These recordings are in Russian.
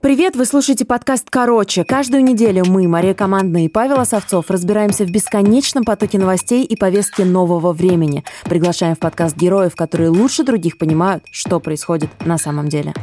Привет, вы слушаете подкаст «Короче». Каждую неделю мы, Мария Командная и Павел Осовцов, разбираемся в бесконечном потоке новостей и повестки нового времени. Приглашаем в подкаст героев, которые лучше других понимают, что происходит на самом деле.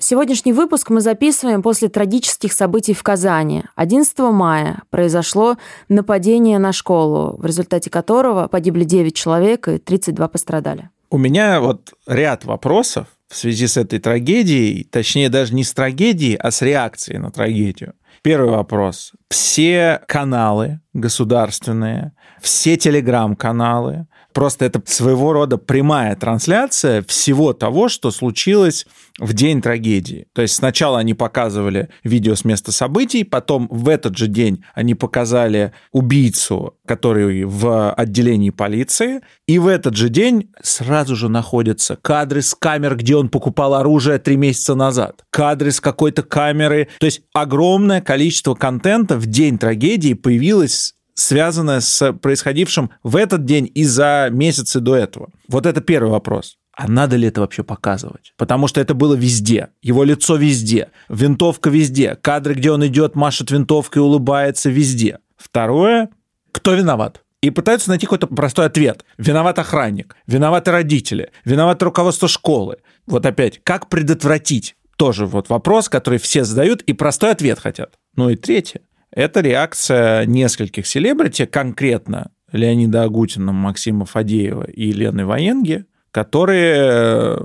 Сегодняшний выпуск мы записываем после трагических событий в Казани. 11 мая произошло нападение на школу, в результате которого погибли 9 человек и 32 пострадали. У меня вот ряд вопросов в связи с этой трагедией, точнее даже не с трагедией, а с реакцией на трагедию. Первый вопрос. Все каналы государственные, все телеграм-каналы, Просто это своего рода прямая трансляция всего того, что случилось в день трагедии. То есть сначала они показывали видео с места событий, потом в этот же день они показали убийцу, который в отделении полиции, и в этот же день сразу же находятся кадры с камер, где он покупал оружие три месяца назад, кадры с какой-то камеры. То есть огромное количество контента в день трагедии появилось связанное с происходившим в этот день и за месяцы до этого? Вот это первый вопрос. А надо ли это вообще показывать? Потому что это было везде. Его лицо везде. Винтовка везде. Кадры, где он идет, машет винтовкой, улыбается везде. Второе. Кто виноват? И пытаются найти какой-то простой ответ. Виноват охранник, виноваты родители, виноват руководство школы. Вот опять, как предотвратить? Тоже вот вопрос, который все задают, и простой ответ хотят. Ну и третье. Это реакция нескольких селебрити, конкретно Леонида Агутина, Максима Фадеева и Елены Военги, которые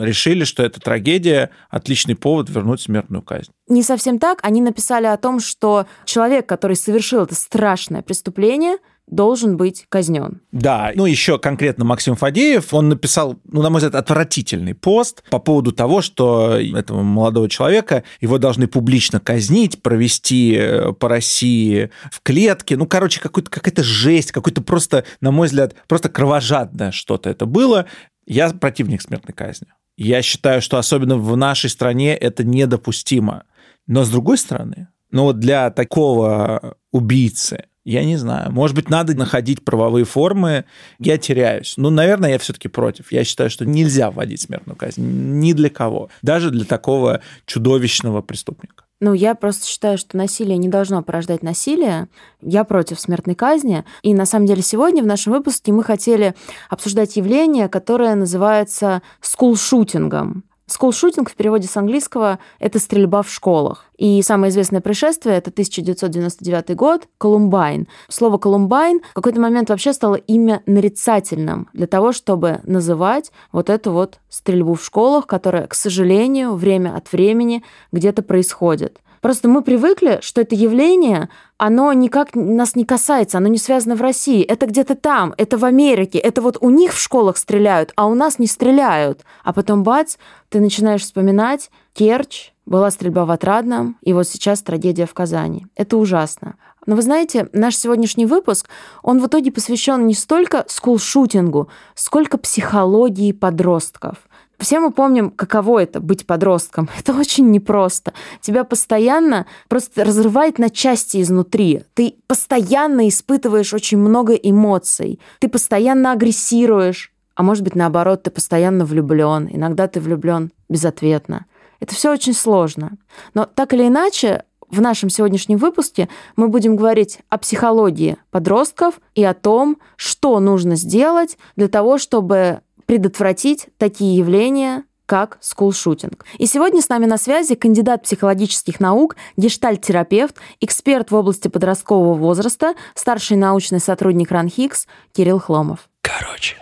решили, что эта трагедия – отличный повод вернуть смертную казнь. Не совсем так. Они написали о том, что человек, который совершил это страшное преступление – должен быть казнен. Да, ну еще конкретно Максим Фадеев, он написал, ну, на мой взгляд, отвратительный пост по поводу того, что этого молодого человека, его должны публично казнить, провести э, по России в клетке. Ну, короче, какая-то жесть, какой-то просто, на мой взгляд, просто кровожадное что-то это было. Я противник смертной казни. Я считаю, что особенно в нашей стране это недопустимо. Но с другой стороны, ну вот для такого убийцы, я не знаю. Может быть, надо находить правовые формы. Я теряюсь. Ну, наверное, я все-таки против. Я считаю, что нельзя вводить смертную казнь ни для кого. Даже для такого чудовищного преступника. Ну, я просто считаю, что насилие не должно порождать насилие. Я против смертной казни. И на самом деле сегодня в нашем выпуске мы хотели обсуждать явление, которое называется скулшутингом. Скулшутинг в переводе с английского – это стрельба в школах. И самое известное происшествие – это 1999 год, Колумбайн. Слово «Колумбайн» в какой-то момент вообще стало имя нарицательным для того, чтобы называть вот эту вот стрельбу в школах, которая, к сожалению, время от времени где-то происходит. Просто мы привыкли, что это явление, оно никак нас не касается, оно не связано в России. Это где-то там, это в Америке, это вот у них в школах стреляют, а у нас не стреляют. А потом бац, ты начинаешь вспоминать Керчь, была стрельба в Отрадном, и вот сейчас трагедия в Казани. Это ужасно. Но вы знаете, наш сегодняшний выпуск, он в итоге посвящен не столько скулшутингу, сколько психологии подростков. Все мы помним, каково это быть подростком. Это очень непросто. Тебя постоянно просто разрывает на части изнутри. Ты постоянно испытываешь очень много эмоций. Ты постоянно агрессируешь. А может быть, наоборот, ты постоянно влюблен. Иногда ты влюблен безответно. Это все очень сложно. Но так или иначе, в нашем сегодняшнем выпуске мы будем говорить о психологии подростков и о том, что нужно сделать для того, чтобы предотвратить такие явления, как скулшутинг. И сегодня с нами на связи кандидат психологических наук, гештальт-терапевт, эксперт в области подросткового возраста, старший научный сотрудник РАНХИКС Кирилл Хломов. Короче.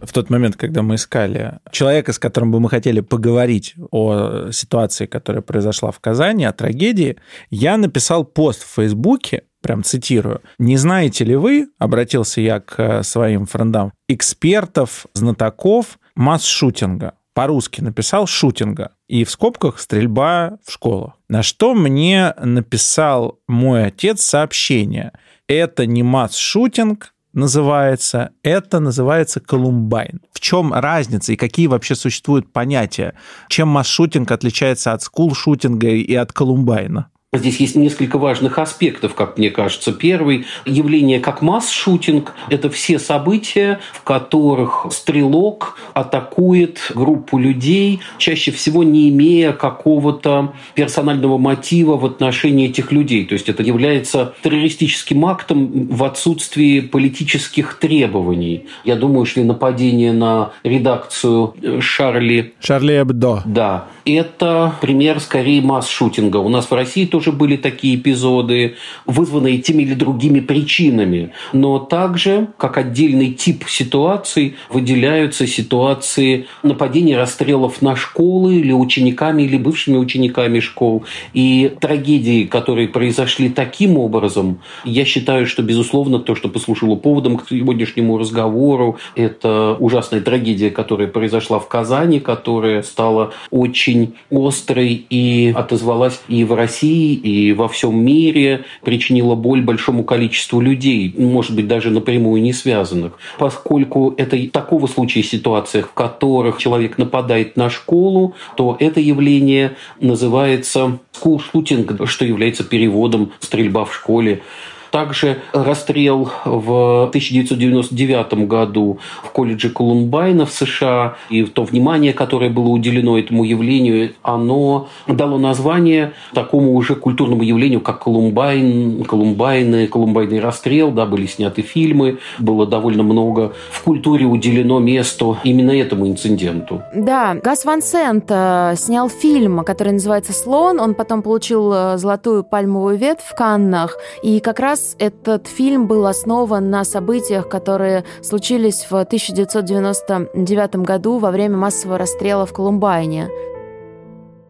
В тот момент, когда мы искали человека, с которым бы мы хотели поговорить о ситуации, которая произошла в Казани, о трагедии, я написал пост в Фейсбуке, прям цитирую. «Не знаете ли вы, — обратился я к э, своим френдам, — экспертов, знатоков масс-шутинга?» По-русски написал «шутинга» и в скобках «стрельба в школах». На что мне написал мой отец сообщение. Это не масс-шутинг, называется, это называется Колумбайн. В чем разница и какие вообще существуют понятия? Чем масс-шутинг отличается от скул-шутинга и от Колумбайна? Здесь есть несколько важных аспектов, как мне кажется. Первый – явление как масс-шутинг. Это все события, в которых стрелок атакует группу людей, чаще всего не имея какого-то персонального мотива в отношении этих людей. То есть это является террористическим актом в отсутствии политических требований. Я думаю, что нападение на редакцию Шарли... Шарли Эбдо. Да. Это пример скорее масс-шутинга. У нас в России тоже были такие эпизоды, вызванные теми или другими причинами. Но также, как отдельный тип ситуаций, выделяются ситуации нападений, расстрелов на школы или учениками, или бывшими учениками школ. И трагедии, которые произошли таким образом, я считаю, что, безусловно, то, что послужило поводом к сегодняшнему разговору, это ужасная трагедия, которая произошла в Казани, которая стала очень острой и отозвалась и в России, и во всем мире причинила боль большому количеству людей, может быть, даже напрямую не связанных. Поскольку это такого случая ситуациях, в которых человек нападает на школу, то это явление называется school что является переводом «стрельба в школе». Также расстрел в 1999 году в колледже Колумбайна в США. И то внимание, которое было уделено этому явлению, оно дало название такому уже культурному явлению, как Колумбайн, Колумбайны, Колумбайный расстрел, да, были сняты фильмы, было довольно много в культуре уделено месту именно этому инциденту. Да, Гас Ван Сент э, снял фильм, который называется «Слон», он потом получил э, золотую пальмовую ветвь в Каннах, и как раз этот фильм был основан на событиях, которые случились в 1999 году во время массового расстрела в Колумбайне.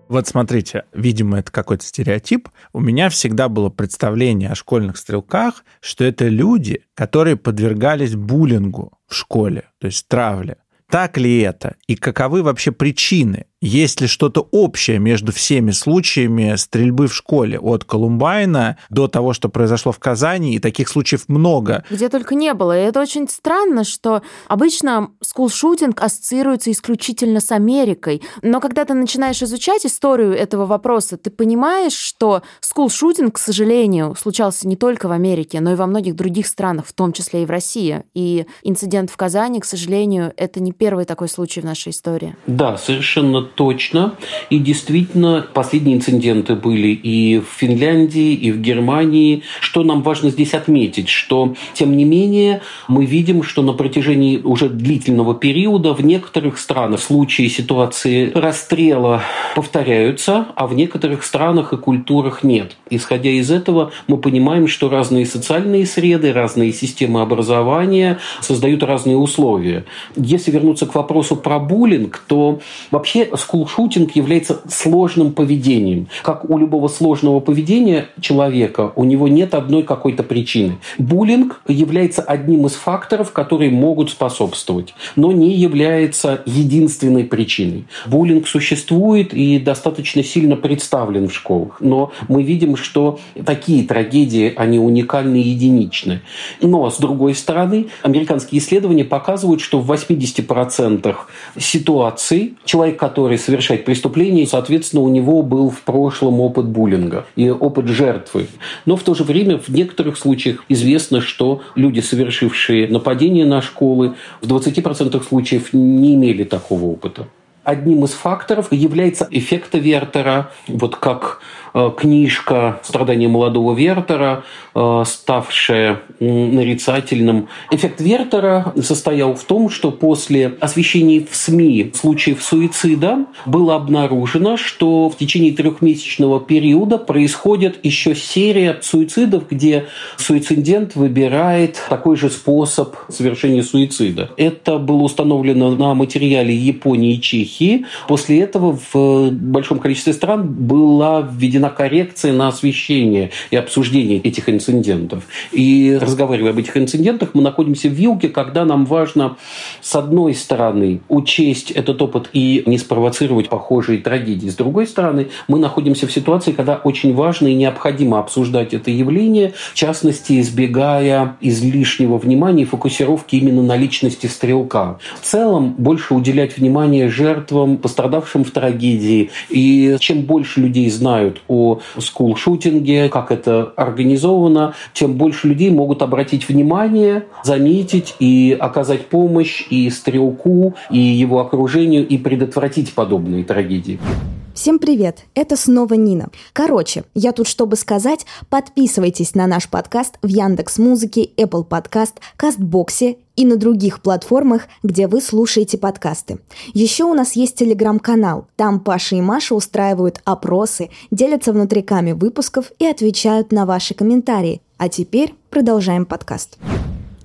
Вот смотрите, видимо, это какой-то стереотип. У меня всегда было представление о школьных стрелках, что это люди, которые подвергались буллингу в школе, то есть травле. Так ли это? И каковы вообще причины есть ли что-то общее между всеми случаями стрельбы в школе от Колумбайна до того, что произошло в Казани, и таких случаев много. Где только не было. И это очень странно, что обычно скулшутинг ассоциируется исключительно с Америкой. Но когда ты начинаешь изучать историю этого вопроса, ты понимаешь, что скулшутинг, к сожалению, случался не только в Америке, но и во многих других странах, в том числе и в России. И инцидент в Казани, к сожалению, это не первый такой случай в нашей истории. Да, совершенно точно. И действительно, последние инциденты были и в Финляндии, и в Германии. Что нам важно здесь отметить, что, тем не менее, мы видим, что на протяжении уже длительного периода в некоторых странах случаи ситуации расстрела повторяются, а в некоторых странах и культурах нет. Исходя из этого, мы понимаем, что разные социальные среды, разные системы образования создают разные условия. Если вернуться к вопросу про буллинг, то вообще скулшутинг является сложным поведением. Как у любого сложного поведения человека, у него нет одной какой-то причины. Буллинг является одним из факторов, которые могут способствовать, но не является единственной причиной. Буллинг существует и достаточно сильно представлен в школах, но мы видим, что такие трагедии, они уникальны и единичны. Но, с другой стороны, американские исследования показывают, что в 80% ситуаций человек, который который совершает преступление, соответственно, у него был в прошлом опыт буллинга и опыт жертвы. Но в то же время в некоторых случаях известно, что люди, совершившие нападение на школы, в 20% случаев не имели такого опыта. Одним из факторов является эффект Вертера, вот как книжка «Страдания молодого Вертера», э, ставшая нарицательным. Эффект Вертера состоял в том, что после освещения в СМИ случаев суицида было обнаружено, что в течение трехмесячного периода происходит еще серия суицидов, где суицидент выбирает такой же способ совершения суицида. Это было установлено на материале Японии и Чехии. После этого в большом количестве стран была введена на коррекции, на освещение и обсуждение этих инцидентов. И разговаривая об этих инцидентах, мы находимся в вилке, когда нам важно, с одной стороны, учесть этот опыт и не спровоцировать похожие трагедии. С другой стороны, мы находимся в ситуации, когда очень важно и необходимо обсуждать это явление, в частности, избегая излишнего внимания и фокусировки именно на личности стрелка. В целом, больше уделять внимание жертвам, пострадавшим в трагедии. И чем больше людей знают о скул-шутинге, как это организовано, тем больше людей могут обратить внимание, заметить и оказать помощь и стрелку, и его окружению, и предотвратить подобные трагедии. Всем привет! Это снова Нина. Короче, я тут чтобы сказать, подписывайтесь на наш подкаст в Яндекс Музыке, Apple Podcast, Кастбоксе и на других платформах, где вы слушаете подкасты. Еще у нас есть телеграм-канал. Там Паша и Маша устраивают опросы, делятся внутриками выпусков и отвечают на ваши комментарии. А теперь продолжаем подкаст.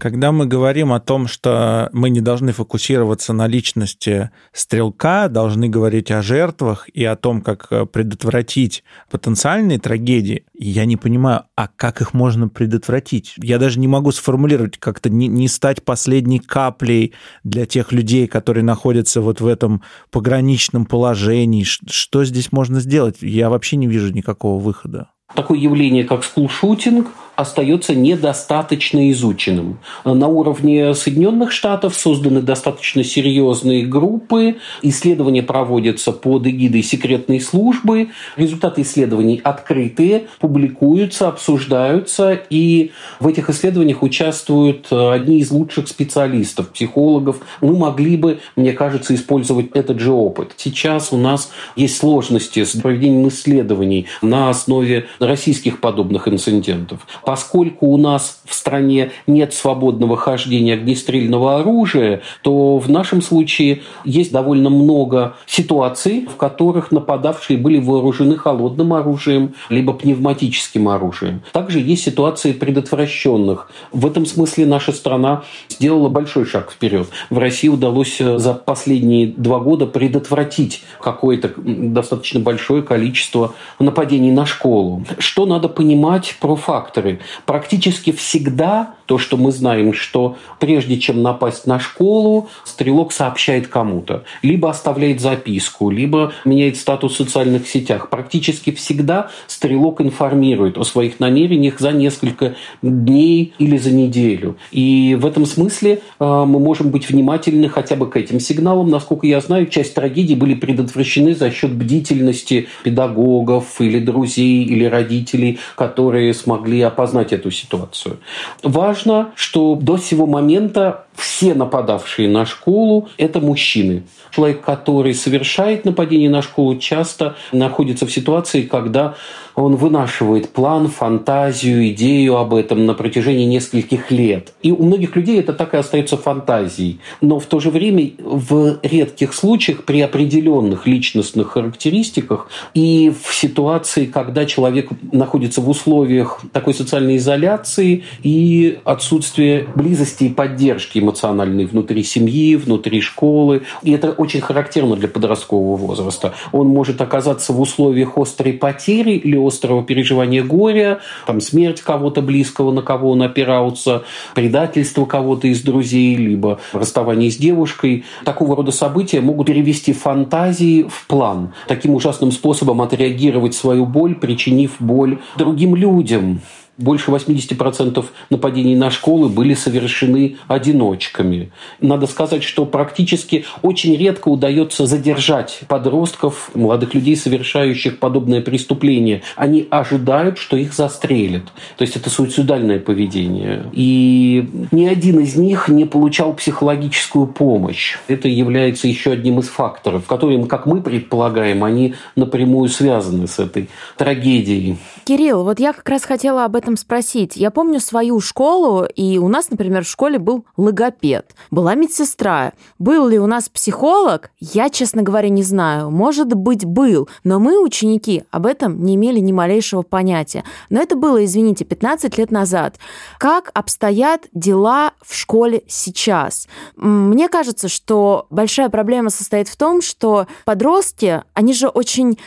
Когда мы говорим о том, что мы не должны фокусироваться на личности стрелка, должны говорить о жертвах и о том, как э, предотвратить потенциальные трагедии, я не понимаю, а как их можно предотвратить? Я даже не могу сформулировать, как-то не, не стать последней каплей для тех людей, которые находятся вот в этом пограничном положении. Что здесь можно сделать? Я вообще не вижу никакого выхода. Такое явление, как скулшутинг, остается недостаточно изученным. На уровне Соединенных Штатов созданы достаточно серьезные группы, исследования проводятся под эгидой секретной службы, результаты исследований открытые, публикуются, обсуждаются, и в этих исследованиях участвуют одни из лучших специалистов, психологов. Мы могли бы, мне кажется, использовать этот же опыт. Сейчас у нас есть сложности с проведением исследований на основе российских подобных инцидентов. Поскольку у нас в стране нет свободного хождения огнестрельного оружия, то в нашем случае есть довольно много ситуаций, в которых нападавшие были вооружены холодным оружием либо пневматическим оружием. Также есть ситуации предотвращенных. В этом смысле наша страна сделала большой шаг вперед. В России удалось за последние два года предотвратить какое-то достаточно большое количество нападений на школу. Что надо понимать про факторы? Практически всегда то, что мы знаем, что прежде чем напасть на школу, стрелок сообщает кому-то. Либо оставляет записку, либо меняет статус в социальных сетях. Практически всегда стрелок информирует о своих намерениях за несколько дней или за неделю. И в этом смысле э, мы можем быть внимательны хотя бы к этим сигналам. Насколько я знаю, часть трагедий были предотвращены за счет бдительности педагогов или друзей или родителей, которые смогли опознать эту ситуацию. Важно важно, что до сего момента все нападавшие на школу – это мужчины. Человек, который совершает нападение на школу, часто находится в ситуации, когда он вынашивает план, фантазию, идею об этом на протяжении нескольких лет. И у многих людей это так и остается фантазией. Но в то же время в редких случаях при определенных личностных характеристиках и в ситуации, когда человек находится в условиях такой социальной изоляции и отсутствия близости и поддержки эмоциональной внутри семьи, внутри школы. И это очень характерно для подросткового возраста. Он может оказаться в условиях острой потери или острого переживания горя, там смерть кого-то близкого, на кого он опирался, предательство кого-то из друзей, либо расставание с девушкой. Такого рода события могут перевести фантазии в план. Таким ужасным способом отреагировать свою боль, причинив боль другим людям больше 80% нападений на школы были совершены одиночками. Надо сказать, что практически очень редко удается задержать подростков, молодых людей, совершающих подобное преступление. Они ожидают, что их застрелят. То есть это суицидальное поведение. И ни один из них не получал психологическую помощь. Это является еще одним из факторов, которым, как мы предполагаем, они напрямую связаны с этой трагедией. Кирилл, вот я как раз хотела об этом спросить. Я помню свою школу, и у нас, например, в школе был логопед, была медсестра. Был ли у нас психолог? Я, честно говоря, не знаю. Может быть, был. Но мы, ученики, об этом не имели ни малейшего понятия. Но это было, извините, 15 лет назад. Как обстоят дела в школе сейчас? Мне кажется, что большая проблема состоит в том, что подростки, они же очень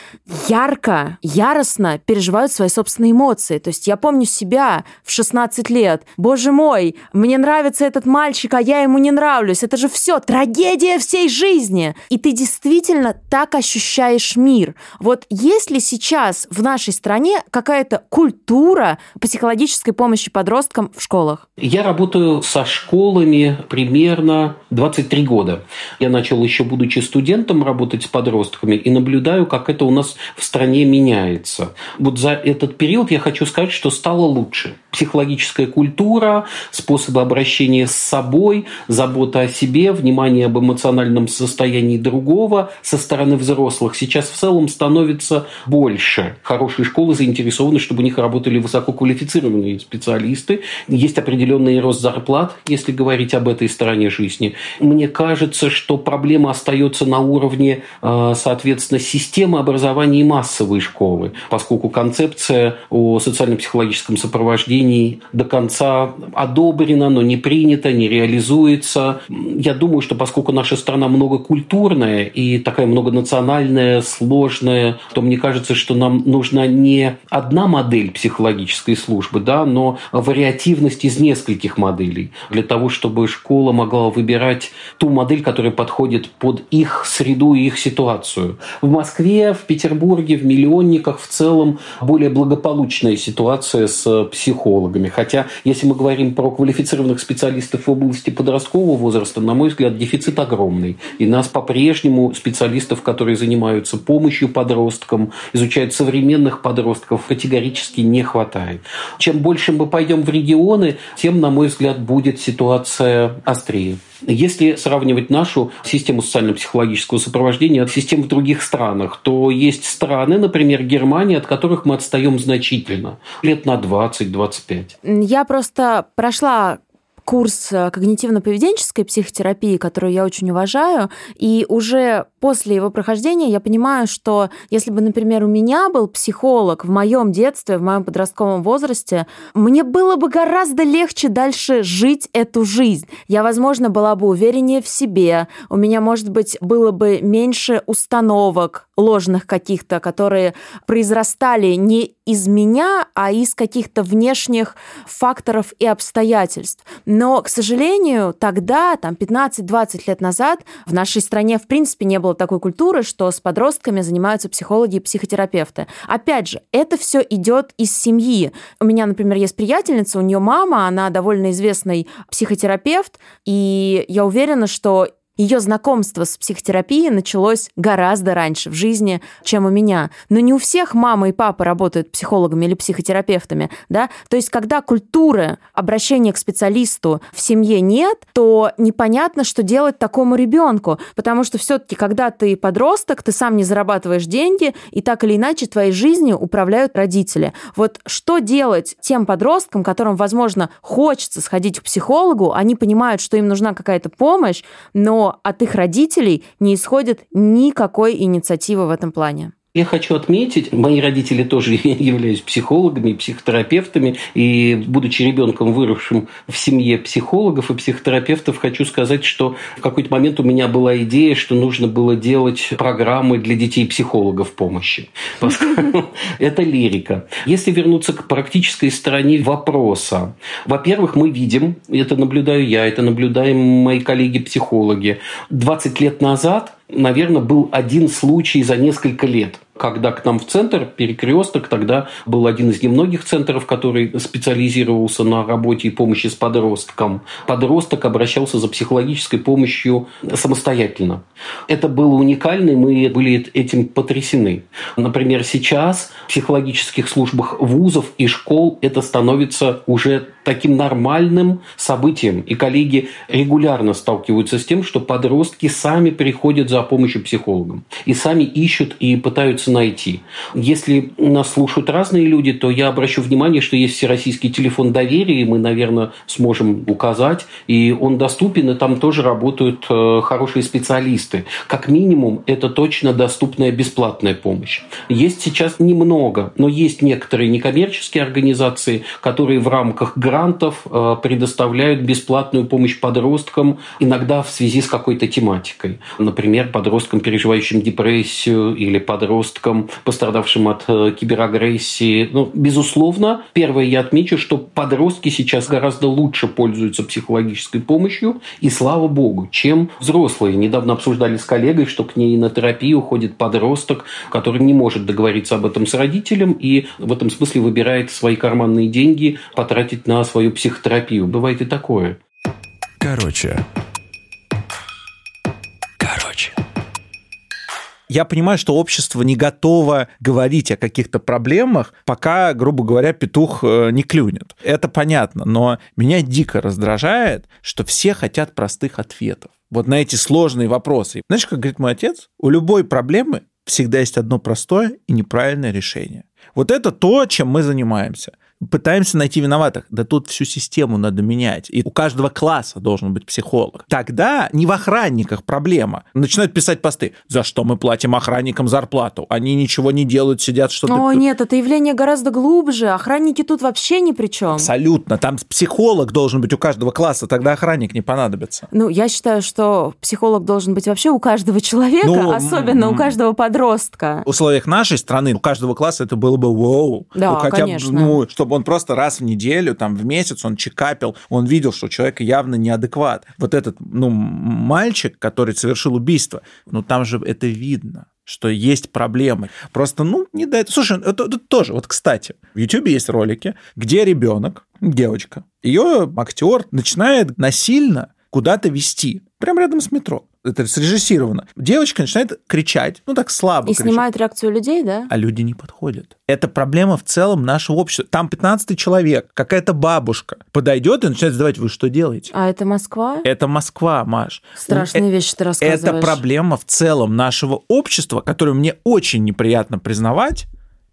ярко, яростно переживают свои собственные эмоции. То есть я помню себя в 16 лет. Боже мой, мне нравится этот мальчик, а я ему не нравлюсь. Это же все трагедия всей жизни. И ты действительно так ощущаешь мир. Вот есть ли сейчас в нашей стране какая-то культура психологической помощи подросткам в школах? Я работаю со школами примерно 23 года. Я начал еще будучи студентом работать с подростками и наблюдаю, как это у нас в стране меняется. Вот за этот период я хочу сказать, что стало лучше. Психологическая культура, способы обращения с собой, забота о себе, внимание об эмоциональном состоянии другого со стороны взрослых сейчас в целом становится больше. Хорошие школы заинтересованы, чтобы у них работали высококвалифицированные специалисты. Есть определенный рост зарплат, если говорить об этой стороне жизни. Мне кажется, что проблема остается на уровне, э, соответственно, системы образования и массовой школы, поскольку концепция о социально-психологическом сопровождении до конца одобрена, но не принята, не реализуется. Я думаю, что поскольку наша страна многокультурная и такая многонациональная, сложная, то мне кажется, что нам нужна не одна модель психологической службы, да, но вариативность из нескольких моделей для того, чтобы школа могла выбирать ту модель, которая подходит под их среду и их ситуацию. В Москве, в Петербурге, в миллионниках в целом более благополучная ситуация с психологами. Хотя, если мы говорим про квалифицированных специалистов в области подросткового возраста, на мой взгляд, дефицит огромный. И нас по-прежнему специалистов, которые занимаются помощью подросткам, изучают современных подростков, категорически не хватает. Чем больше мы пойдем в регионы, тем, на мой взгляд, будет ситуация острее. Если сравнивать нашу систему социально-психологического сопровождения с систем в других странах, то есть страны, например, Германия, от которых мы отстаем значительно, лет на 20-25. Я просто прошла курс э, когнитивно-поведенческой психотерапии, которую я очень уважаю, и уже после его прохождения я понимаю, что если бы, например, у меня был психолог в моем детстве, в моем подростковом возрасте, мне было бы гораздо легче дальше жить эту жизнь. Я, возможно, была бы увереннее в себе, у меня, может быть, было бы меньше установок ложных каких-то, которые произрастали не из меня, а из каких-то внешних факторов и обстоятельств. Но, к сожалению, тогда, там, 15-20 лет назад, в нашей стране, в принципе, не было такой культуры, что с подростками занимаются психологи и психотерапевты. Опять же, это все идет из семьи. У меня, например, есть приятельница, у нее мама, она довольно известный психотерапевт, и я уверена, что ее знакомство с психотерапией началось гораздо раньше в жизни, чем у меня. Но не у всех мама и папа работают психологами или психотерапевтами, да? То есть, когда культуры обращения к специалисту в семье нет, то непонятно, что делать такому ребенку, потому что все-таки, когда ты подросток, ты сам не зарабатываешь деньги, и так или иначе твоей жизнью управляют родители. Вот что делать тем подросткам, которым, возможно, хочется сходить к психологу, они понимают, что им нужна какая-то помощь, но от их родителей не исходит никакой инициативы в этом плане. Я хочу отметить, мои родители тоже являются психологами, психотерапевтами, и будучи ребенком, выросшим в семье психологов и психотерапевтов, хочу сказать, что в какой-то момент у меня была идея, что нужно было делать программы для детей психологов помощи. Это лирика. Если вернуться к практической стороне вопроса. Во-первых, мы видим, это наблюдаю я, это наблюдаем мои коллеги-психологи, 20 лет назад наверное, был один случай за несколько лет когда к нам в центр, перекресток, тогда был один из немногих центров, который специализировался на работе и помощи с подростком. Подросток обращался за психологической помощью самостоятельно. Это было уникально, и мы были этим потрясены. Например, сейчас в психологических службах вузов и школ это становится уже таким нормальным событием. И коллеги регулярно сталкиваются с тем, что подростки сами приходят за помощью психологам. И сами ищут и пытаются найти. Если нас слушают разные люди, то я обращу внимание, что есть всероссийский телефон доверия, мы, наверное, сможем указать. И он доступен, и там тоже работают э, хорошие специалисты. Как минимум, это точно доступная бесплатная помощь. Есть сейчас немного, но есть некоторые некоммерческие организации, которые в рамках грантов э, предоставляют бесплатную помощь подросткам, иногда в связи с какой-то тематикой. Например, подросткам, переживающим депрессию или подросткам, пострадавшим от э, киберагрессии. Ну, безусловно, первое я отмечу, что подростки сейчас гораздо лучше пользуются психологической помощью, и слава богу, чем взрослые. Недавно обсуждали с коллегой, что к ней на терапию ходит подросток, который не может договориться об этом с родителем, и в этом смысле выбирает свои карманные деньги потратить на свою психотерапию. Бывает и такое. Короче. Короче. Я понимаю, что общество не готово говорить о каких-то проблемах, пока, грубо говоря, петух э, не клюнет. Это понятно, но меня дико раздражает, что все хотят простых ответов. Вот на эти сложные вопросы. Знаешь, как говорит мой отец, у любой проблемы всегда есть одно простое и неправильное решение. Вот это то, чем мы занимаемся пытаемся найти виноватых. Да тут всю систему надо менять. И у каждого класса должен быть психолог. Тогда не в охранниках проблема. Начинают писать посты. За что мы платим охранникам зарплату? Они ничего не делают, сидят что-то... О, нет, это явление гораздо глубже. Охранники тут вообще ни при чем. Абсолютно. Там психолог должен быть у каждого класса, тогда охранник не понадобится. Ну, я считаю, что психолог должен быть вообще у каждого человека, ну, особенно у каждого подростка. В условиях нашей страны у каждого класса это было бы вау. Да, ну, хотя конечно. Ну, чтобы он просто раз в неделю, там, в месяц он чекапил, он видел, что у человека явно неадекват. Вот этот, ну, мальчик, который совершил убийство, ну, там же это видно что есть проблемы. Просто, ну, не дает. Слушай, это, это тоже, вот, кстати, в YouTube есть ролики, где ребенок, девочка, ее актер начинает насильно куда-то вести, прямо рядом с метро это срежиссировано. Девочка начинает кричать, ну так слабо. И кричать. снимают реакцию людей, да? А люди не подходят. Это проблема в целом нашего общества. Там 15 человек, какая-то бабушка подойдет и начинает задавать, вы что делаете? А это Москва? Это Москва, Маш. Страшные вещи ты рассказываешь. Это проблема в целом нашего общества, которую мне очень неприятно признавать,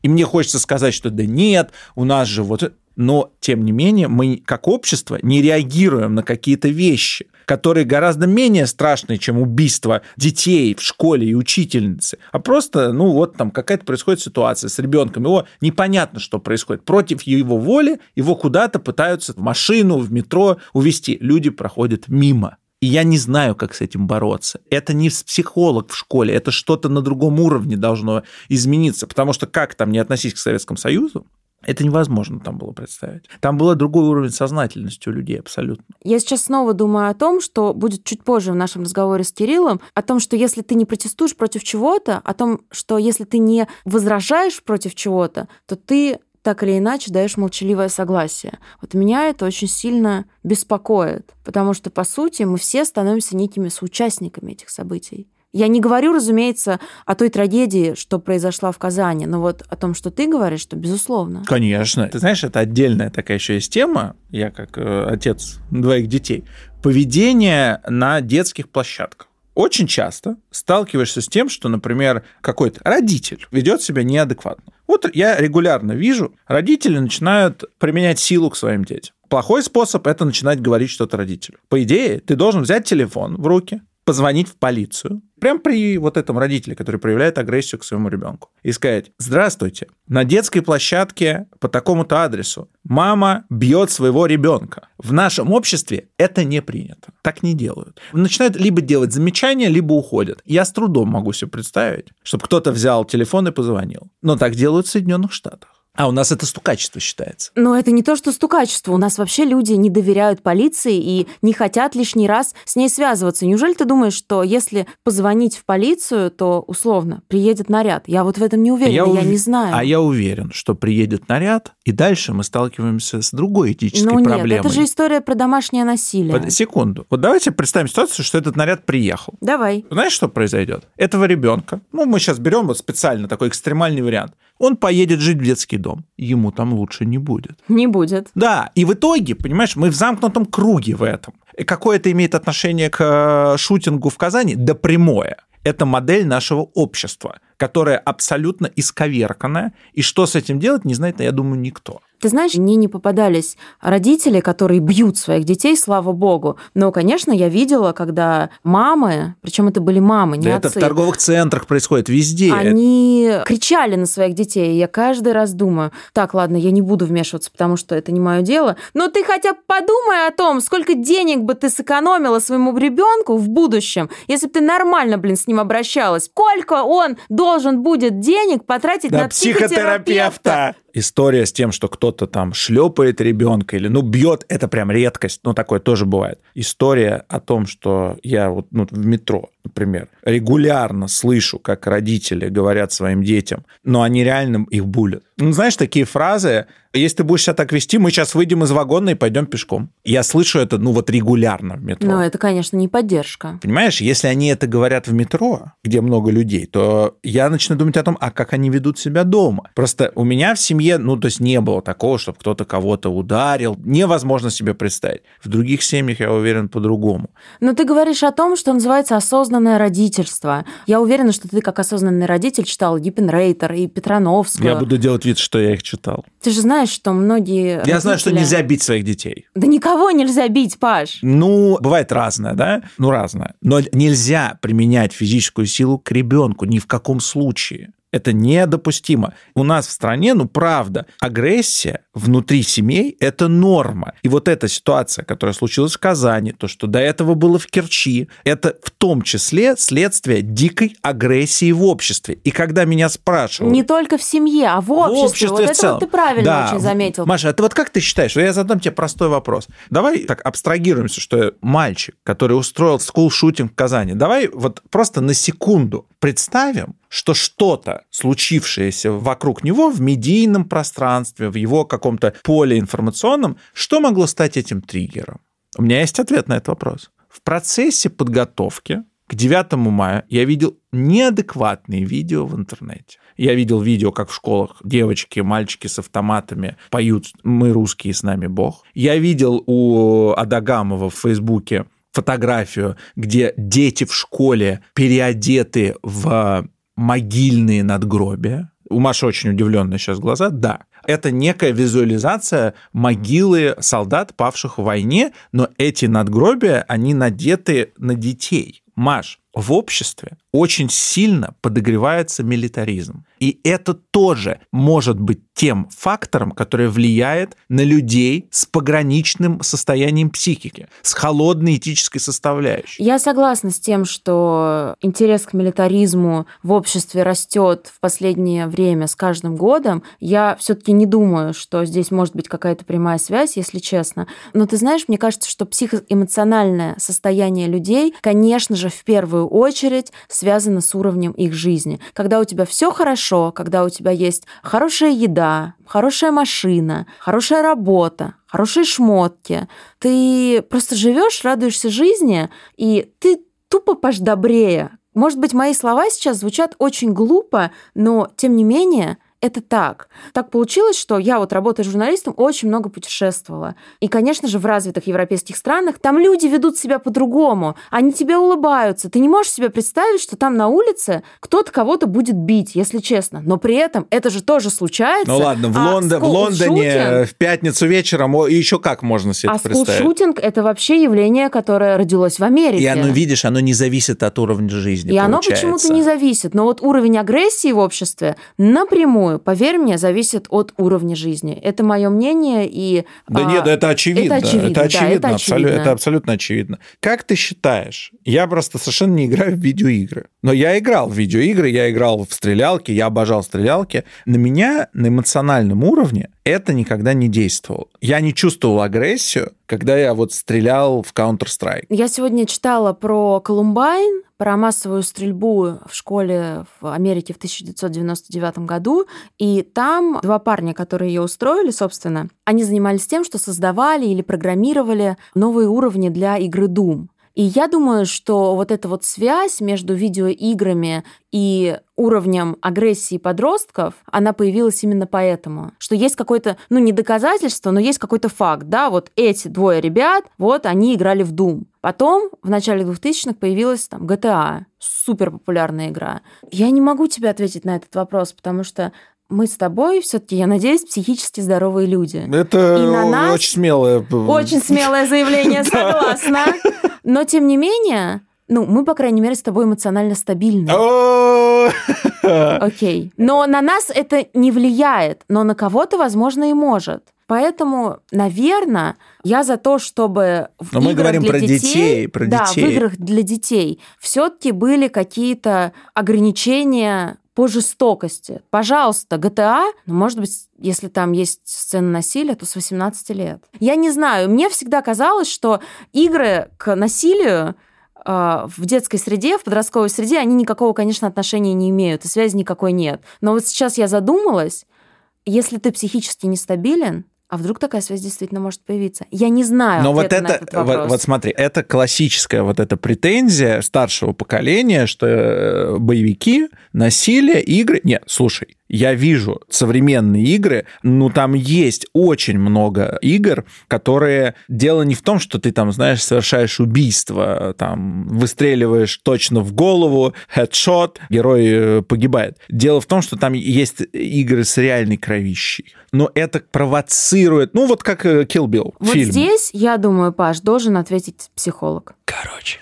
и мне хочется сказать, что да нет, у нас же вот... Но, тем не менее, мы как общество не реагируем на какие-то вещи которые гораздо менее страшные, чем убийство детей в школе и учительницы, а просто, ну вот там какая-то происходит ситуация с ребенком, его непонятно, что происходит. Против его воли его куда-то пытаются в машину, в метро увезти. Люди проходят мимо. И я не знаю, как с этим бороться. Это не психолог в школе, это что-то на другом уровне должно измениться. Потому что как там не относись к Советскому Союзу, это невозможно там было представить. Там был другой уровень сознательности у людей абсолютно. Я сейчас снова думаю о том, что будет чуть позже в нашем разговоре с Кириллом, о том, что если ты не протестуешь против чего-то, о том, что если ты не возражаешь против чего-то, то ты так или иначе даешь молчаливое согласие. Вот меня это очень сильно беспокоит, потому что, по сути, мы все становимся некими соучастниками этих событий. Я не говорю, разумеется, о той трагедии, что произошла в Казани, но вот о том, что ты говоришь, что безусловно. Конечно. Ты знаешь, это отдельная такая еще есть тема. Я как э, отец двоих детей. Поведение на детских площадках. Очень часто сталкиваешься с тем, что, например, какой-то родитель ведет себя неадекватно. Вот я регулярно вижу, родители начинают применять силу к своим детям. Плохой способ – это начинать говорить что-то родителю. По идее, ты должен взять телефон в руки, позвонить в полицию, прям при вот этом родителе, который проявляет агрессию к своему ребенку, и сказать, здравствуйте, на детской площадке по такому-то адресу мама бьет своего ребенка. В нашем обществе это не принято. Так не делают. Начинают либо делать замечания, либо уходят. Я с трудом могу себе представить, чтобы кто-то взял телефон и позвонил. Но так делают в Соединенных Штатах. А у нас это стукачество считается. Но это не то, что стукачество. У нас вообще люди не доверяют полиции и не хотят лишний раз с ней связываться. Неужели ты думаешь, что если позвонить в полицию, то условно приедет наряд? Я вот в этом не уверена, я, ув... я не знаю. А я уверен, что приедет наряд, и дальше мы сталкиваемся с другой этической ну, нет, проблемой. это же история про домашнее насилие. Под... Секунду. Вот давайте представим ситуацию, что этот наряд приехал. Давай. Знаешь, что произойдет? Этого ребенка, ну, мы сейчас берем вот специально такой экстремальный вариант, он поедет жить в детский дом. Ему там лучше не будет. Не будет. Да, и в итоге, понимаешь, мы в замкнутом круге в этом. И какое это имеет отношение к э, шутингу в Казани? Да прямое. Это модель нашего общества, которая абсолютно исковерканная, и что с этим делать, не знает, я думаю, никто. Ты знаешь, мне не попадались родители, которые бьют своих детей, слава богу. Но, конечно, я видела, когда мамы, причем это были мамы, не Да отцы. это в торговых центрах происходит везде. Они кричали на своих детей. Я каждый раз думаю, так, ладно, я не буду вмешиваться, потому что это не мое дело. Но ты хотя бы подумай о том, сколько денег бы ты сэкономила своему ребенку в будущем, если бы ты нормально, блин, с ним обращалась. Сколько он должен будет денег потратить Да, на психотерапевта? психотерапевта. История с тем, что кто-то там шлепает ребенка или, ну, бьет, это прям редкость, ну, такое тоже бывает. История о том, что я вот ну, в метро, например, регулярно слышу, как родители говорят своим детям, но они реально их булят. Ну, знаешь, такие фразы, если ты будешь себя так вести, мы сейчас выйдем из вагона и пойдем пешком. Я слышу это, ну, вот регулярно в метро. Но это, конечно, не поддержка. Понимаешь, если они это говорят в метро, где много людей, то я начну думать о том, а как они ведут себя дома. Просто у меня в семье, ну, то есть не было такого, чтобы кто-то кого-то ударил. Невозможно себе представить. В других семьях, я уверен, по-другому. Но ты говоришь о том, что называется осознанное родительство. Я уверена, что ты как осознанный родитель читал Гиппенрейтер и Петрановскую. Я буду делать вид, что я их читал. Ты же знаешь, что многие Я знаю, что родители- нельзя бить своих детей. Да никого нельзя бить, Паш. Ну, бывает разное, да? Ну, разное. Но нельзя применять физическую силу к ребенку ни в каком случае. Это недопустимо. У нас в стране, ну правда, агрессия внутри семей – это норма. И вот эта ситуация, которая случилась в Казани, то, что до этого было в Керчи, это в том числе следствие дикой агрессии в обществе. И когда меня спрашивают... Не только в семье, а в обществе. вот в это целом. вот ты правильно Да. очень заметил. Маша, а ты вот как ты считаешь? Я задам тебе простой вопрос. Давай так абстрагируемся, что мальчик, который устроил скул-шутинг в Казани, давай вот просто на секунду представим, что что-то, случившееся вокруг него в медийном пространстве, в его каком-то поле информационном, что могло стать этим триггером? У меня есть ответ на этот вопрос. В процессе подготовки к 9 мая я видел неадекватные видео в интернете. Я видел видео, как в школах девочки, мальчики с автоматами поют «Мы русские, с нами Бог». Я видел у Адагамова в Фейсбуке фотографию, где дети в школе переодеты в могильные надгробия. У Маши очень удивленные сейчас глаза. Да, это некая визуализация могилы солдат, павших в войне, но эти надгробия, они надеты на детей. Маш, в обществе очень сильно подогревается милитаризм. И это тоже может быть тем фактором, который влияет на людей с пограничным состоянием психики, с холодной этической составляющей. Я согласна с тем, что интерес к милитаризму в обществе растет в последнее время с каждым годом. Я все-таки не думаю, что здесь может быть какая-то прямая связь, если честно. Но ты знаешь, мне кажется, что психоэмоциональное состояние людей, конечно же, в первую очередь связано с уровнем их жизни. Когда у тебя все хорошо, когда у тебя есть хорошая еда, хорошая машина, хорошая работа, хорошие шмотки, ты просто живешь, радуешься жизни, и ты тупо паш добрее. Может быть, мои слова сейчас звучат очень глупо, но тем не менее это так. Так получилось, что я вот работая журналистом, очень много путешествовала. И, конечно же, в развитых европейских странах там люди ведут себя по-другому. Они тебе улыбаются. Ты не можешь себе представить, что там на улице кто-то кого-то будет бить, если честно. Но при этом это же тоже случается. Ну ладно, в, А Лондо- в Лондоне в пятницу вечером еще как можно себе А это представить? скулшутинг – это вообще явление, которое родилось в Америке. И оно, видишь, оно не зависит от уровня жизни. И оно получается. почему-то не зависит. Но вот уровень агрессии в обществе напрямую, поверь мне, зависит от уровня жизни. Это мое мнение. И, Да а, нет, это очевидно. это очевидно, да, очевидно, это абсолю- очевидно. это абсолютно очевидно. Как ты считаешь? Я просто совершенно не играю в видеоигры. Но я играл в видеоигры, я играл в стрелялки, я обожал стрелялки. На меня на эмоциональном уровне это никогда не действовало. Я не чувствовал агрессию, когда я вот стрелял в Counter-Strike. Я сегодня читала про Колумбайн, про массовую стрельбу в школе в Америке в 1999 году, и там два парня, которые ее устроили, собственно, они занимались тем, что создавали или программировали новые уровни для игры Doom. И я думаю, что вот эта вот связь между видеоиграми и уровнем агрессии подростков, она появилась именно поэтому, что есть какое-то, ну, не доказательство, но есть какой-то факт, да, вот эти двое ребят, вот они играли в Doom. Потом, в начале 2000-х, появилась там GTA, супер популярная игра. Я не могу тебе ответить на этот вопрос, потому что мы с тобой все-таки, я надеюсь, психически здоровые люди. Это И на нас очень смелое. Очень смелое заявление, согласна. Но тем не менее, ну, мы, по крайней мере, с тобой эмоционально стабильны. Окей. Но на нас это не влияет, но на кого-то, возможно, и может. Поэтому, наверное, я за то, чтобы в Но мы говорим для про детей, детей, про да, детей. в играх для детей все-таки были какие-то ограничения по жестокости. Пожалуйста, GTA, ну, может быть, если там есть сцена насилия, то с 18 лет. Я не знаю, мне всегда казалось, что игры к насилию а, в детской среде, в подростковой среде, они никакого, конечно, отношения не имеют, и связи никакой нет. Но вот сейчас я задумалась, если ты психически нестабилен, а вдруг такая связь действительно может появиться? Я не знаю. Но вот это, вот, вот смотри, это классическая вот эта претензия старшего поколения, что э, боевики, насилие, игры. Нет, слушай, я вижу современные игры, ну там есть очень много игр, которые дело не в том, что ты там, знаешь, совершаешь убийство, там выстреливаешь точно в голову, хедшот, герой э, погибает. Дело в том, что там есть игры с реальной кровищей. Но это провоцирует, ну вот как э, Kill Bill, Вот фильм. здесь, я думаю, Паш, должен ответить психолог. Короче.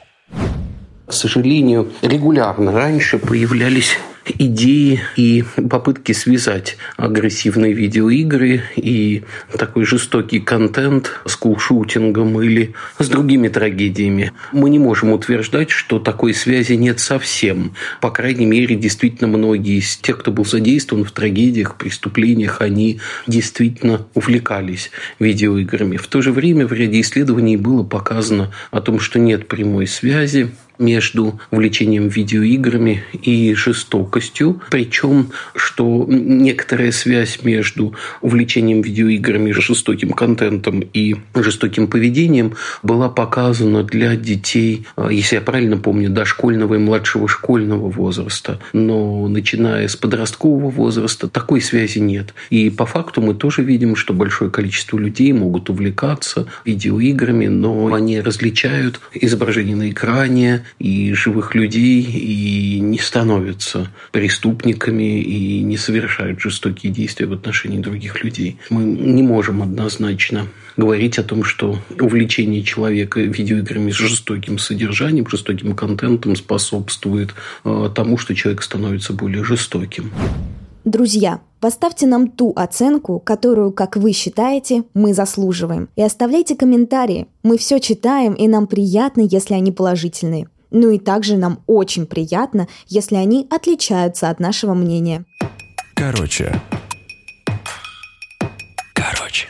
К сожалению, регулярно раньше появлялись идеи и попытки связать агрессивные видеоигры и такой жестокий контент с кулшутингом или с другими трагедиями. Мы не можем утверждать, что такой связи нет совсем. По крайней мере, действительно многие из тех, кто был задействован в трагедиях, преступлениях, они действительно увлекались видеоиграми. В то же время в ряде исследований было показано о том, что нет прямой связи между увлечением видеоиграми и жестокостью. Причем, что некоторая связь между увлечением видеоиграми, жестоким контентом и жестоким поведением была показана для детей, если я правильно помню, дошкольного и младшего школьного возраста. Но начиная с подросткового возраста такой связи нет. И по факту мы тоже видим, что большое количество людей могут увлекаться видеоиграми, но они различают изображение на экране, и живых людей и не становятся преступниками и не совершают жестокие действия в отношении других людей. Мы не можем однозначно говорить о том, что увлечение человека видеоиграми с жестоким содержанием, жестоким контентом способствует э, тому, что человек становится более жестоким. Друзья, поставьте нам ту оценку, которую, как вы считаете, мы заслуживаем. И оставляйте комментарии. Мы все читаем, и нам приятно, если они положительные. Ну и также нам очень приятно, если они отличаются от нашего мнения. Короче. Короче.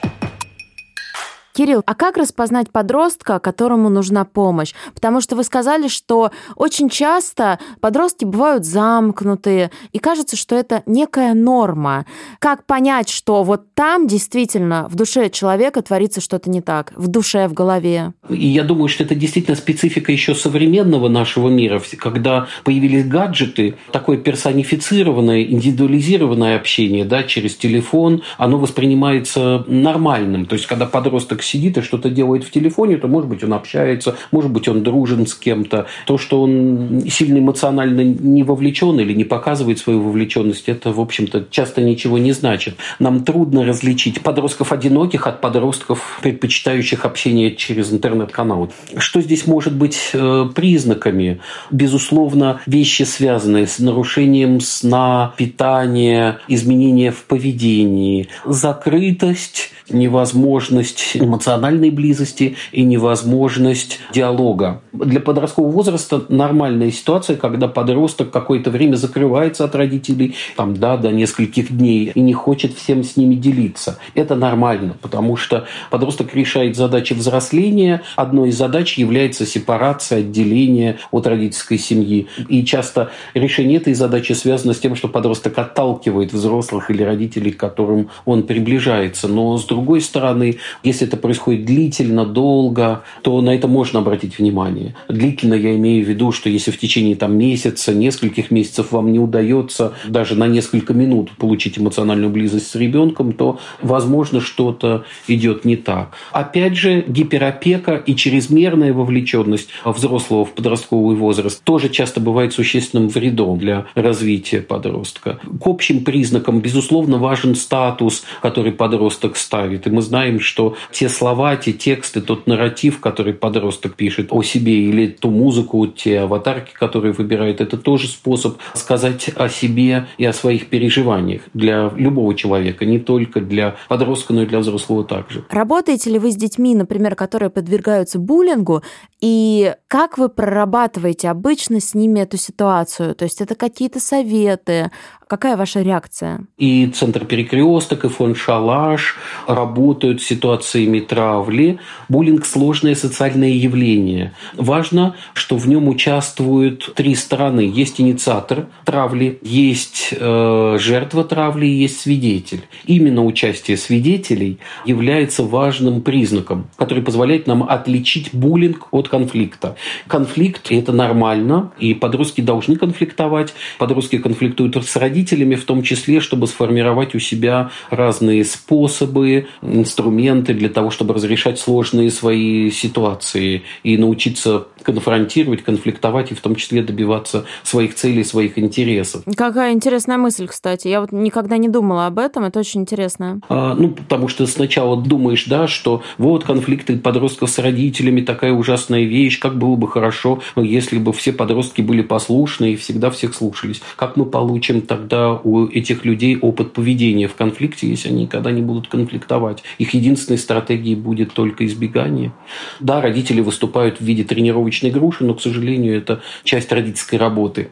Кирилл, а как распознать подростка, которому нужна помощь? Потому что вы сказали, что очень часто подростки бывают замкнутые, и кажется, что это некая норма. Как понять, что вот там действительно в душе человека творится что-то не так, в душе, в голове? И я думаю, что это действительно специфика еще современного нашего мира, когда появились гаджеты, такое персонифицированное, индивидуализированное общение да, через телефон, оно воспринимается нормальным. То есть, когда подросток сидит и что-то делает в телефоне, то, может быть, он общается, может быть, он дружен с кем-то. То, что он сильно эмоционально не вовлечен или не показывает свою вовлеченность, это, в общем-то, часто ничего не значит. Нам трудно различить подростков одиноких от подростков, предпочитающих общение через интернет-канал. Что здесь может быть э, признаками? Безусловно, вещи, связанные с нарушением сна, питания, изменения в поведении, закрытость, невозможность эмоциональной близости и невозможность диалога. Для подросткового возраста нормальная ситуация, когда подросток какое-то время закрывается от родителей, там, да, до нескольких дней, и не хочет всем с ними делиться. Это нормально, потому что подросток решает задачи взросления. Одной из задач является сепарация, отделение от родительской семьи. И часто решение этой задачи связано с тем, что подросток отталкивает взрослых или родителей, к которым он приближается. Но с другой стороны, если это происходит длительно, долго, то на это можно обратить внимание. Длительно я имею в виду, что если в течение там, месяца, нескольких месяцев вам не удается даже на несколько минут получить эмоциональную близость с ребенком, то, возможно, что-то идет не так. Опять же, гиперопека и чрезмерная вовлеченность взрослого в подростковый возраст тоже часто бывает существенным вредом для развития подростка. К общим признакам, безусловно, важен статус, который подросток ставит. И мы знаем, что те слова, те тексты, тот нарратив, который подросток пишет о себе, или ту музыку, те аватарки, которые выбирает, это тоже способ сказать о себе и о своих переживаниях для любого человека, не только для подростка, но и для взрослого также. Работаете ли вы с детьми, например, которые подвергаются буллингу, и как вы прорабатываете обычно с ними эту ситуацию? То есть это какие-то советы, Какая ваша реакция? И Центр Перекресток, и фонд Шалаш работают с ситуациями травли. Буллинг – сложное социальное явление. Важно, что в нем участвуют три стороны. Есть инициатор травли, есть э, жертва травли, есть свидетель. Именно участие свидетелей является важным признаком, который позволяет нам отличить буллинг от конфликта. Конфликт – это нормально, и подростки должны конфликтовать. Подростки конфликтуют с родителями, родителями, в том числе, чтобы сформировать у себя разные способы, инструменты для того, чтобы разрешать сложные свои ситуации и научиться конфронтировать, конфликтовать и в том числе добиваться своих целей, своих интересов. Какая интересная мысль, кстати. Я вот никогда не думала об этом, это очень интересно. А, ну, потому что сначала думаешь, да, что вот конфликты подростков с родителями такая ужасная вещь, как было бы хорошо, если бы все подростки были послушны и всегда всех слушались. Как мы получим тогда у этих людей опыт поведения в конфликте, если они никогда не будут конфликтовать? Их единственной стратегией будет только избегание. Да, родители выступают в виде тренировочной груши, но, к сожалению, это часть родительской работы.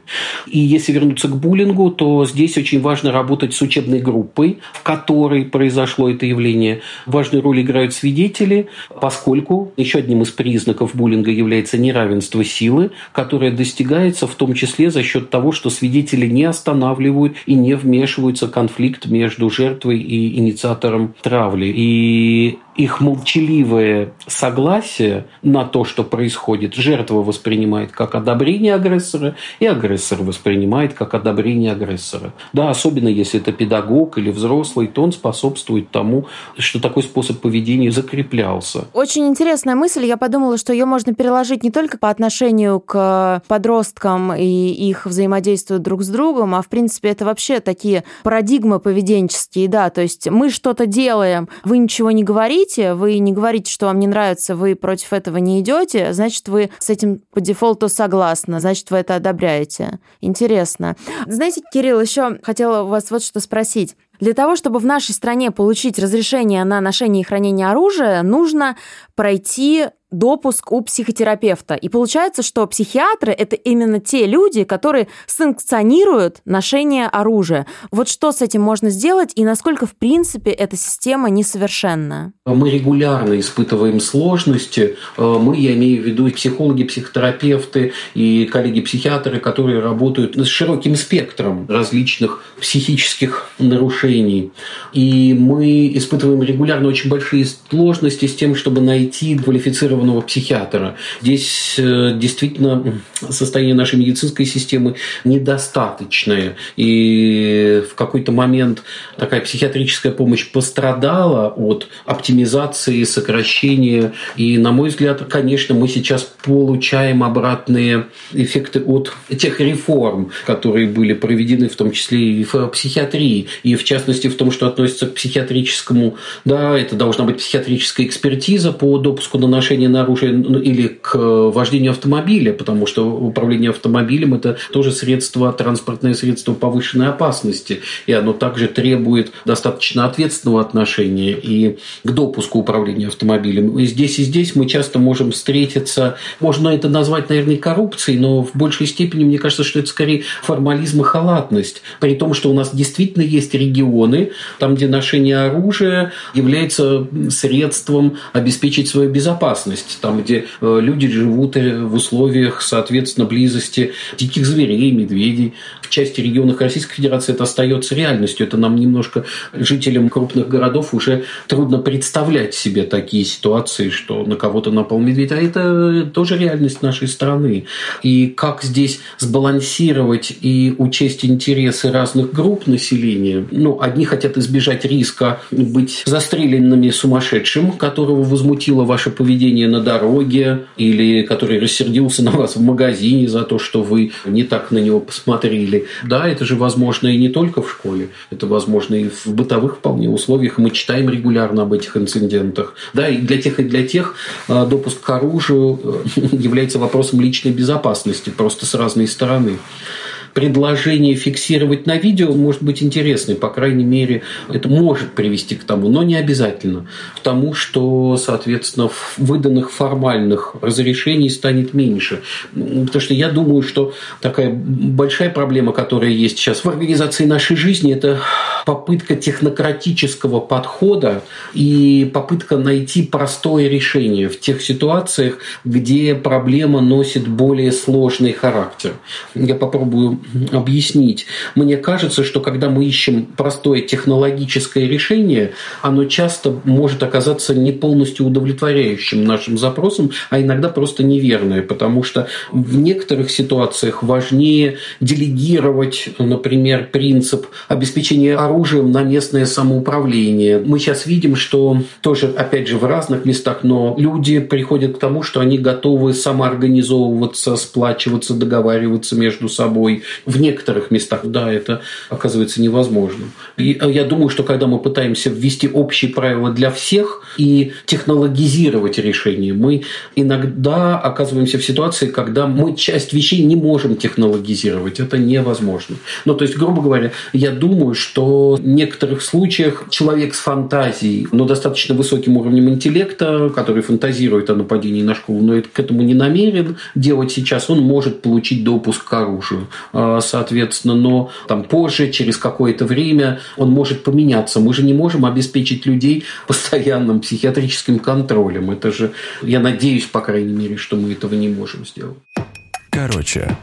И если вернуться к буллингу, то здесь очень важно работать с учебной группой, в которой произошло это явление. Важную роль играют свидетели, поскольку еще одним из признаков буллинга является неравенство силы, которое достигается в том числе за счет того, что свидетели не останавливают и не вмешиваются в конфликт между жертвой и инициатором травли. И их молчаливое согласие на то, что происходит, жертва воспринимает как одобрение агрессора, и агрессор воспринимает как одобрение агрессора. Да, особенно если это педагог или взрослый, то он способствует тому, что такой способ поведения закреплялся. Очень интересная мысль. Я подумала, что ее можно переложить не только по отношению к подросткам и их взаимодействию друг с другом, а в принципе это вообще такие парадигмы поведенческие, да, то есть мы что-то делаем, вы ничего не говорите, хотите, вы не говорите, что вам не нравится, вы против этого не идете, значит, вы с этим по дефолту согласны, значит, вы это одобряете. Интересно. Знаете, Кирилл, еще хотела у вас вот что спросить. Для того, чтобы в нашей стране получить разрешение на ношение и хранение оружия, нужно пройти допуск у психотерапевта. И получается, что психиатры – это именно те люди, которые санкционируют ношение оружия. Вот что с этим можно сделать и насколько, в принципе, эта система несовершенна? Мы регулярно испытываем сложности. Э, мы, я имею в виду психологи, психотерапевты, и коллеги-психиатры, которые работают с широким спектром различных психических нарушений. И мы испытываем регулярно очень большие сложности с тем, чтобы найти квалифицированных квалифицированного психиатра. Здесь э, действительно состояние нашей медицинской системы недостаточное. И в какой-то момент такая психиатрическая помощь пострадала от оптимизации, сокращения. И, на мой взгляд, конечно, мы сейчас получаем обратные эффекты от тех реформ, которые были проведены, в том числе и в психиатрии. И, в частности, в том, что относится к психиатрическому, да, это должна быть психиатрическая экспертиза по допуску на на оружие ну, или к э, вождению автомобиля, потому что управление автомобилем – это тоже средство, транспортное средство повышенной опасности, и оно также требует достаточно ответственного отношения и к допуску управления автомобилем. И здесь и здесь мы часто можем встретиться, можно это назвать, наверное, коррупцией, но в большей степени, мне кажется, что это скорее формализм и халатность, при том, что у нас действительно есть регионы, там, где ношение оружия является средством обеспечить свою безопасность, там, где э, люди живут э, в условиях, соответственно, близости диких зверей, медведей. В части регионов Российской Федерации это остается реальностью. Это нам немножко, жителям крупных городов, уже трудно представлять себе такие ситуации, что на кого-то напал медведь. А это тоже реальность нашей страны. И как здесь сбалансировать и учесть интересы разных групп населения? Ну, одни хотят избежать риска быть застреленными сумасшедшим, которого возмутило ваше поведение на дороге, или который рассердился на вас в магазине за то, что вы не так на него посмотрели. Да, это же возможно и не только в школе, это возможно и в бытовых вполне условиях. Мы читаем регулярно об этих инцидентах. Да, и для тех, и для тех а, допуск к оружию э, является вопросом личной безопасности, просто с разной стороны предложение фиксировать на видео может быть интересной, по крайней мере, это может привести к тому, но не обязательно, к тому, что, соответственно, выданных формальных разрешений станет меньше. Потому что я думаю, что такая большая проблема, которая есть сейчас в организации нашей жизни, это попытка технократического подхода и попытка найти простое решение в тех ситуациях, где проблема носит более сложный характер. Я попробую объяснить. Мне кажется, что когда мы ищем простое технологическое решение, оно часто может оказаться не полностью удовлетворяющим нашим запросам, а иногда просто неверное, потому что в некоторых ситуациях важнее делегировать, например, принцип обеспечения оружием на местное самоуправление. Мы сейчас видим, что тоже, опять же, в разных местах, но люди приходят к тому, что они готовы самоорганизовываться, сплачиваться, договариваться между собой, в некоторых местах, да, это оказывается невозможным. И а я думаю, что когда мы пытаемся ввести общие правила для всех и технологизировать решения, мы иногда оказываемся в ситуации, когда мы часть вещей не можем технологизировать. Это невозможно. Ну, то есть, грубо говоря, я думаю, что в некоторых случаях человек с фантазией, но достаточно высоким уровнем интеллекта, который фантазирует о нападении на школу, но к этому не намерен делать сейчас, он может получить допуск к оружию. А соответственно, но там позже, через какое-то время он может поменяться. Мы же не можем обеспечить людей постоянным психиатрическим контролем. Это же, я надеюсь, по крайней мере, что мы этого не можем сделать. Короче,